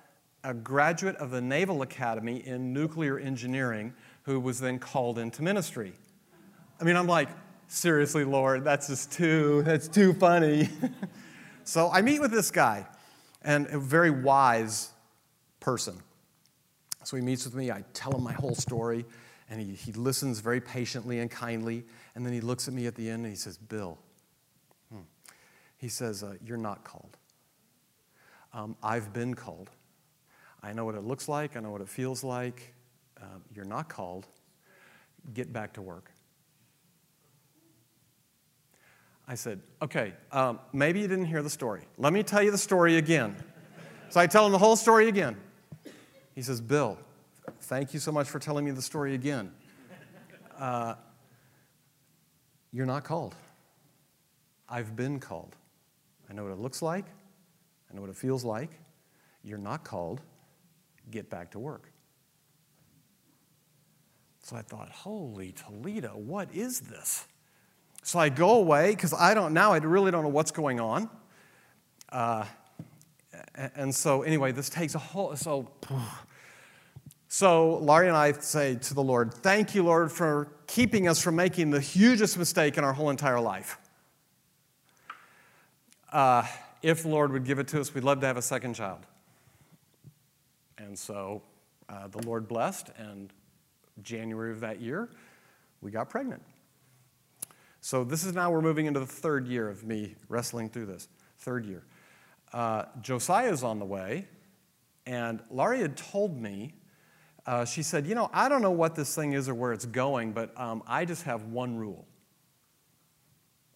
a graduate of the Naval Academy in nuclear engineering, who was then called into ministry. I mean, I'm like, seriously, Lord, that's just too, that's too funny. so I meet with this guy, and a very wise person. So he meets with me, I tell him my whole story and he, he listens very patiently and kindly. And then he looks at me at the end and he says, Bill, hmm. he says, uh, You're not called. Um, I've been called. I know what it looks like, I know what it feels like. Um, you're not called. Get back to work. I said, Okay, um, maybe you didn't hear the story. Let me tell you the story again. So I tell him the whole story again. He says, Bill, Thank you so much for telling me the story again. Uh, you're not called. I've been called. I know what it looks like, I know what it feels like. You're not called. Get back to work. So I thought, holy Toledo, what is this? So I go away because I don't, now I really don't know what's going on. Uh, and so, anyway, this takes a whole, so so Laurie and I say to the Lord, Thank you, Lord, for keeping us from making the hugest mistake in our whole entire life. Uh, if the Lord would give it to us, we'd love to have a second child. And so uh, the Lord blessed, and January of that year, we got pregnant. So this is now we're moving into the third year of me wrestling through this. Third year. Uh, Josiah is on the way, and Laurie had told me uh, she said, You know, I don't know what this thing is or where it's going, but um, I just have one rule.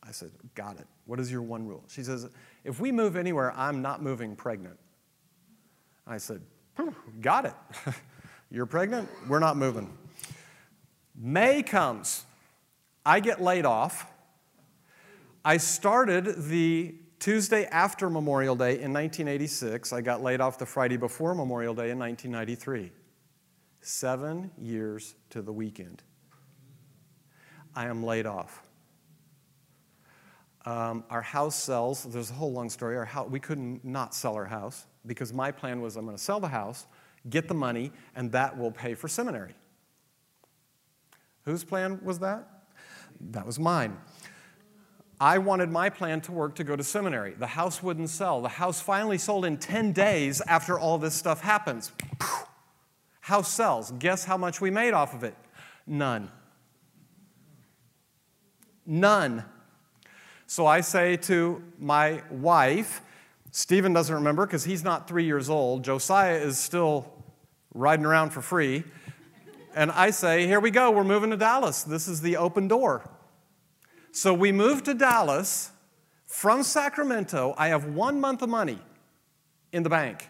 I said, Got it. What is your one rule? She says, If we move anywhere, I'm not moving pregnant. I said, Got it. You're pregnant? We're not moving. May comes. I get laid off. I started the Tuesday after Memorial Day in 1986. I got laid off the Friday before Memorial Day in 1993 seven years to the weekend. I am laid off. Um, our house sells. There's a whole long story. Our house, we couldn't not sell our house because my plan was I'm going to sell the house, get the money, and that will pay for seminary. Whose plan was that? That was mine. I wanted my plan to work to go to seminary. The house wouldn't sell. The house finally sold in 10 days after all this stuff happens. House sells. Guess how much we made off of it? None. None. So I say to my wife, Stephen doesn't remember because he's not three years old. Josiah is still riding around for free. And I say, Here we go, we're moving to Dallas. This is the open door. So we moved to Dallas from Sacramento. I have one month of money in the bank.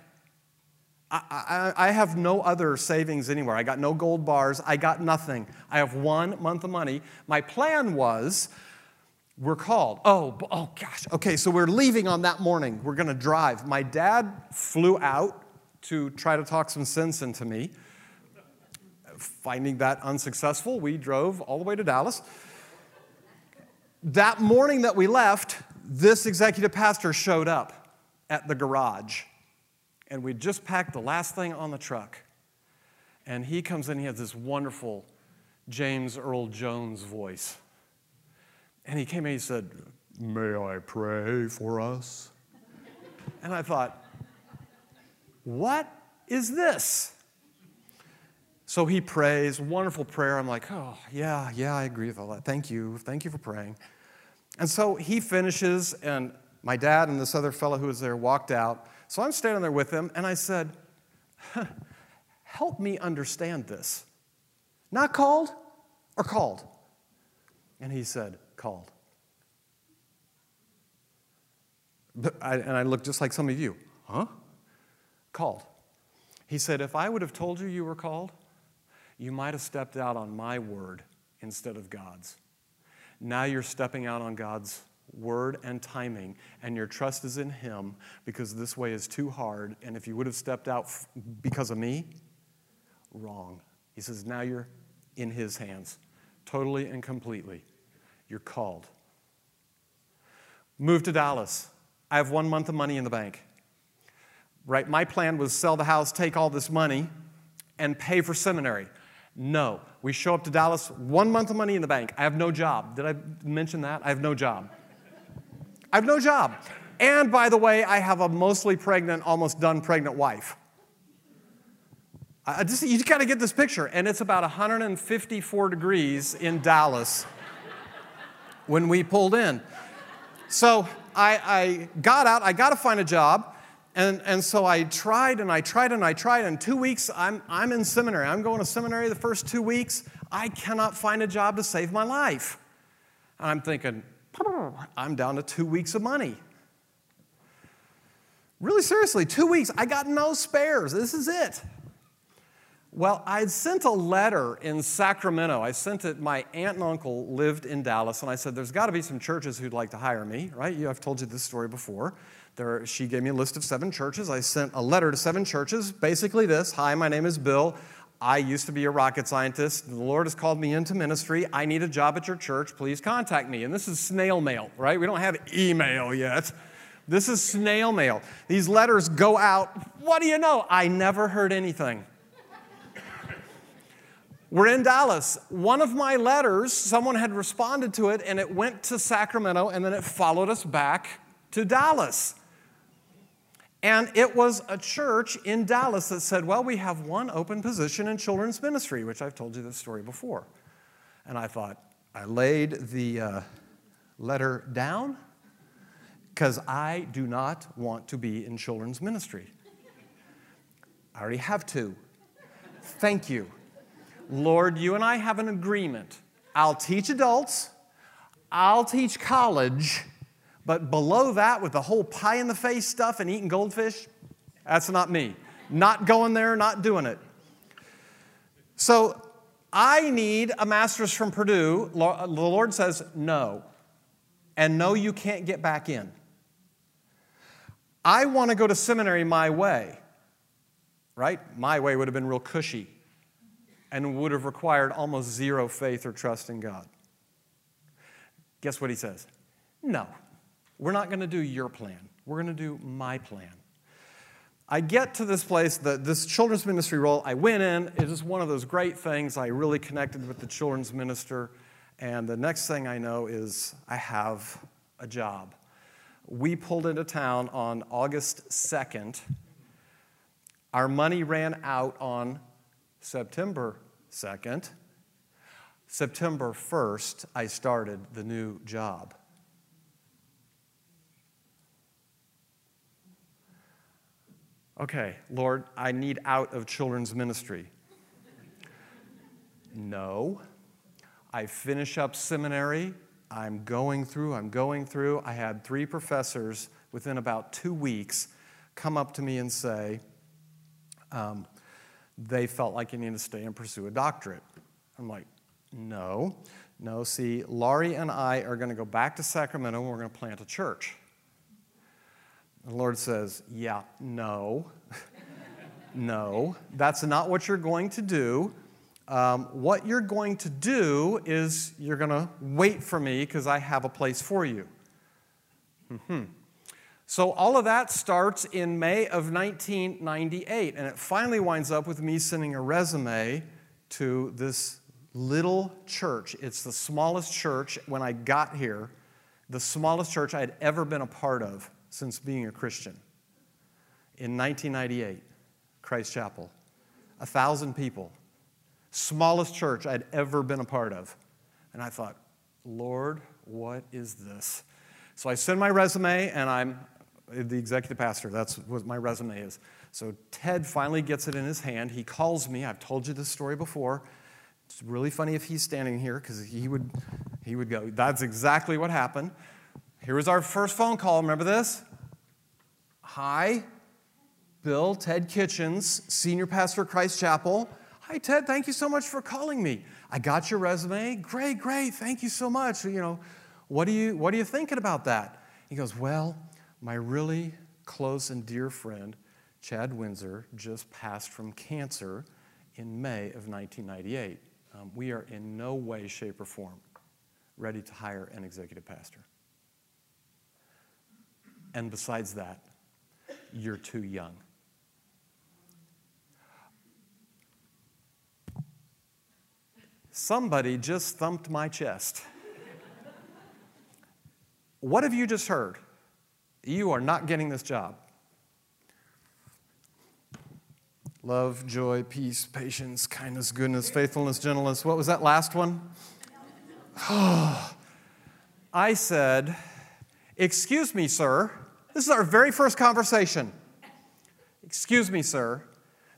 I, I, have no other savings anywhere. I got no gold bars. I got nothing. I have one month of money. My plan was we're called. Oh, oh gosh. Okay, so we're leaving on that morning. We're going to drive. My dad flew out to try to talk some sense into me. Finding that unsuccessful, we drove all the way to Dallas. That morning that we left, this executive pastor showed up at the garage and we just packed the last thing on the truck. And he comes in, he has this wonderful James Earl Jones voice. And he came in, he said, May I pray for us? And I thought, What is this? So he prays, wonderful prayer. I'm like, Oh, yeah, yeah, I agree with all that. Thank you. Thank you for praying. And so he finishes, and my dad and this other fellow who was there walked out. So I'm standing there with him, and I said, Help me understand this. Not called or called? And he said, Called. I, and I looked just like some of you. Huh? Called. He said, If I would have told you you were called, you might have stepped out on my word instead of God's. Now you're stepping out on God's word and timing, and your trust is in Him because this way is too hard. And if you would have stepped out because of me, wrong. He says, now you're in His hands, totally and completely. You're called. Move to Dallas. I have one month of money in the bank. Right? My plan was sell the house, take all this money, and pay for seminary. No. We show up to Dallas, one month of money in the bank. I have no job. Did I mention that? I have no job. I have no job. And by the way, I have a mostly pregnant, almost done pregnant wife. I just, you just got to get this picture. And it's about 154 degrees in Dallas when we pulled in. So I, I got out, I got to find a job. And, and so I tried and I tried and I tried. And two weeks, I'm, I'm in seminary. I'm going to seminary the first two weeks. I cannot find a job to save my life. And I'm thinking, I'm down to two weeks of money. Really seriously, two weeks. I got no spares. This is it. Well, I'd sent a letter in Sacramento. I sent it, my aunt and uncle lived in Dallas, and I said, There's got to be some churches who'd like to hire me, right? I've told you this story before. There, she gave me a list of seven churches. I sent a letter to seven churches, basically this Hi, my name is Bill. I used to be a rocket scientist. The Lord has called me into ministry. I need a job at your church. Please contact me. And this is snail mail, right? We don't have email yet. This is snail mail. These letters go out. What do you know? I never heard anything. We're in Dallas. One of my letters, someone had responded to it, and it went to Sacramento, and then it followed us back to Dallas. And it was a church in Dallas that said, Well, we have one open position in children's ministry, which I've told you this story before. And I thought, I laid the uh, letter down because I do not want to be in children's ministry. I already have two. Thank you. Lord, you and I have an agreement. I'll teach adults, I'll teach college, but below that, with the whole pie in the face stuff and eating goldfish, that's not me. Not going there, not doing it. So I need a master's from Purdue. The Lord says, no. And no, you can't get back in. I want to go to seminary my way, right? My way would have been real cushy and would have required almost zero faith or trust in God. Guess what he says? No, we're not going to do your plan. We're going to do my plan. I get to this place, the, this children's ministry role. I went in. It is one of those great things. I really connected with the children's minister. And the next thing I know is I have a job. We pulled into town on August 2nd. Our money ran out on September 2nd. September 1st, I started the new job. Okay, Lord, I need out of children's ministry. no. I finish up seminary. I'm going through, I'm going through. I had three professors within about two weeks come up to me and say, um, they felt like you need to stay and pursue a doctorate. I'm like, no, no. See, Laurie and I are going to go back to Sacramento and we're going to plant a church. The Lord says, yeah, no, no, that's not what you're going to do. Um, what you're going to do is you're going to wait for me because I have a place for you. Mm-hmm. So, all of that starts in May of 1998, and it finally winds up with me sending a resume to this little church. It's the smallest church when I got here, the smallest church I had ever been a part of since being a Christian. In 1998, Christ Chapel, a thousand people, smallest church I'd ever been a part of. And I thought, Lord, what is this? So I send my resume and I'm the executive pastor. That's what my resume is. So Ted finally gets it in his hand. He calls me. I've told you this story before. It's really funny if he's standing here because he would, he would go, That's exactly what happened. Here was our first phone call. Remember this? Hi, Bill, Ted Kitchens, senior pastor of Christ Chapel. Hi, Ted. Thank you so much for calling me. I got your resume. Great, great. Thank you so much. You know, What, are you, what are you thinking about that? He goes, Well, my really close and dear friend, Chad Windsor, just passed from cancer in May of 1998. Um, we are in no way, shape, or form ready to hire an executive pastor. And besides that, you're too young. Somebody just thumped my chest. what have you just heard? You are not getting this job. Love, joy, peace, patience, kindness, goodness, faithfulness, gentleness. What was that last one? I said, Excuse me, sir. This is our very first conversation. Excuse me, sir.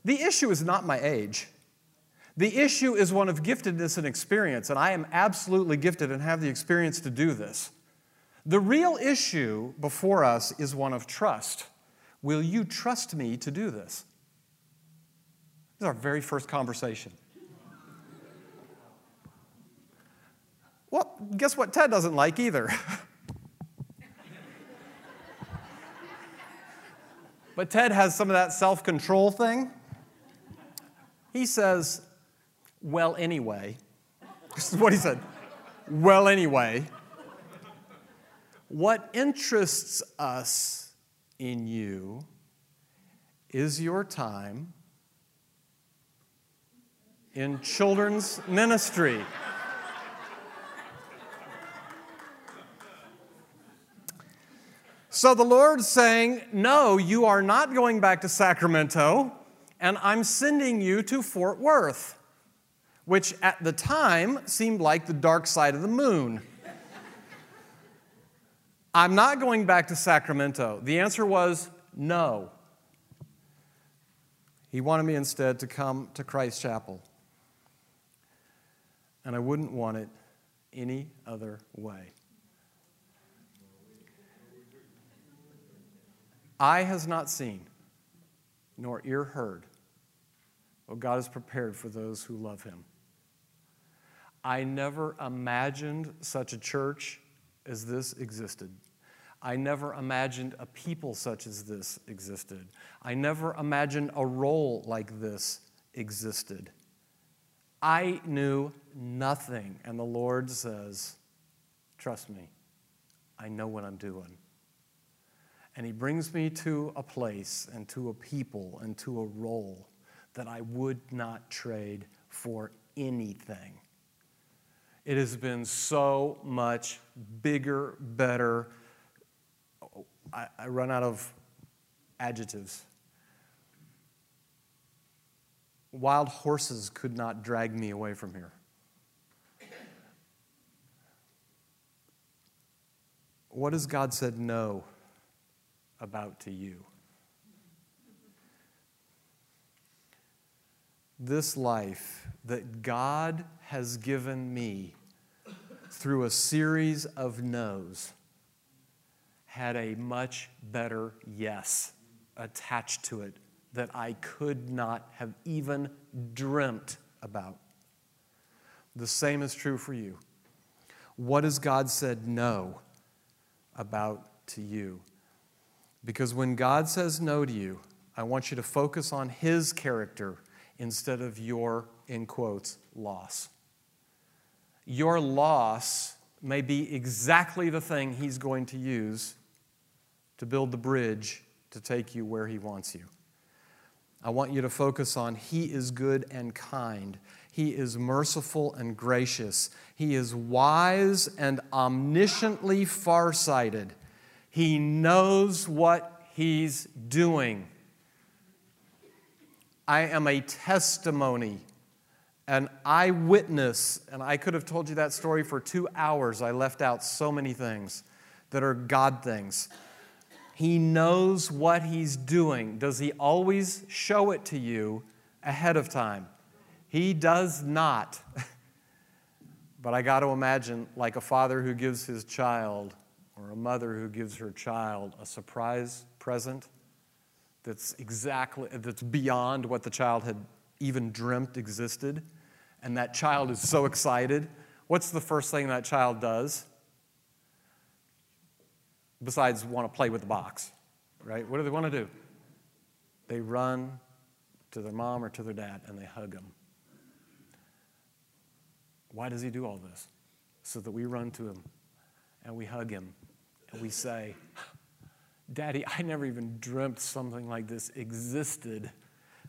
The issue is not my age. The issue is one of giftedness and experience, and I am absolutely gifted and have the experience to do this. The real issue before us is one of trust. Will you trust me to do this? This is our very first conversation. Well, guess what Ted doesn't like either. but Ted has some of that self control thing. He says, Well, anyway. This is what he said. Well, anyway. What interests us in you is your time in children's ministry. So the Lord's saying, No, you are not going back to Sacramento, and I'm sending you to Fort Worth, which at the time seemed like the dark side of the moon. I'm not going back to Sacramento. The answer was no. He wanted me instead to come to Christ Chapel. And I wouldn't want it any other way. Eye has not seen, nor ear heard what God has prepared for those who love Him. I never imagined such a church as this existed. I never imagined a people such as this existed. I never imagined a role like this existed. I knew nothing. And the Lord says, Trust me, I know what I'm doing. And he brings me to a place and to a people and to a role that I would not trade for anything. It has been so much bigger, better. I, I run out of adjectives. Wild horses could not drag me away from here. What has God said no? About to you. This life that God has given me through a series of no's had a much better yes attached to it that I could not have even dreamt about. The same is true for you. What has God said no about to you? Because when God says no to you, I want you to focus on His character instead of your, in quotes, loss. Your loss may be exactly the thing He's going to use to build the bridge to take you where He wants you. I want you to focus on He is good and kind. He is merciful and gracious. He is wise and omnisciently farsighted. He knows what He's doing. I am a testimony, an eyewitness, and I could have told you that story for two hours. I left out so many things that are God things. He knows what He's doing. Does He always show it to you ahead of time? He does not. but I got to imagine, like a father who gives his child or a mother who gives her child a surprise present that's exactly that's beyond what the child had even dreamt existed and that child is so excited what's the first thing that child does besides want to play with the box, right? What do they want to do? They run to their mom or to their dad and they hug them. Why does he do all this? So that we run to him and we hug him we say, Daddy, I never even dreamt something like this existed.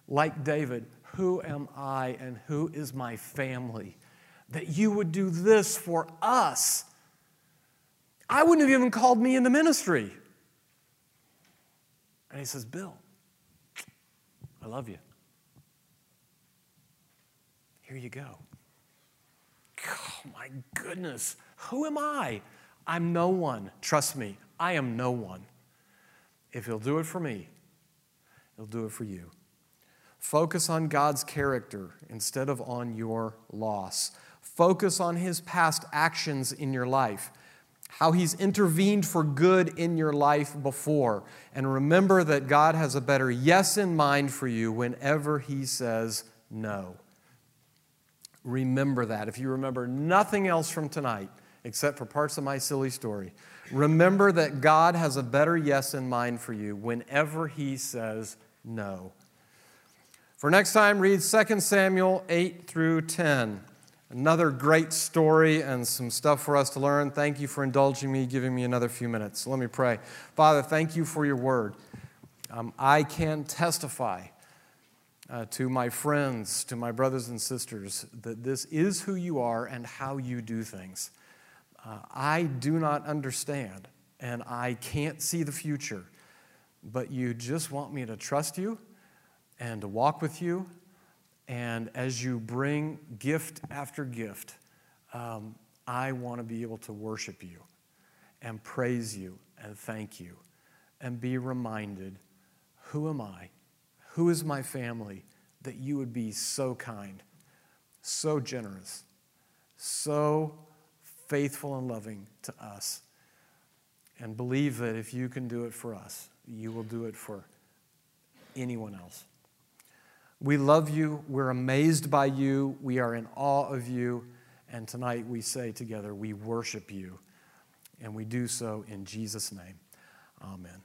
Like David, who am I and who is my family? That you would do this for us. I wouldn't have even called me into ministry. And he says, Bill, I love you. Here you go. Oh my goodness. Who am I? I'm no one. Trust me, I am no one. If He'll do it for me, He'll do it for you. Focus on God's character instead of on your loss. Focus on His past actions in your life, how He's intervened for good in your life before. And remember that God has a better yes in mind for you whenever He says no. Remember that. If you remember nothing else from tonight, except for parts of my silly story, remember that God has a better yes in mind for you whenever He says no. For next time, read 2 Samuel 8 through 10. Another great story and some stuff for us to learn. Thank you for indulging me, giving me another few minutes. Let me pray. Father, thank you for your word. Um, I can testify uh, to my friends, to my brothers and sisters, that this is who you are and how you do things. Uh, I do not understand and I can't see the future, but you just want me to trust you and to walk with you and as you bring gift after gift, um, I want to be able to worship you and praise you and thank you and be reminded who am I? Who is my family that you would be so kind, so generous, so faithful and loving to us? And believe that if you can do it for us, you will do it for anyone else. We love you. We're amazed by you. We are in awe of you. And tonight we say together, we worship you. And we do so in Jesus' name. Amen.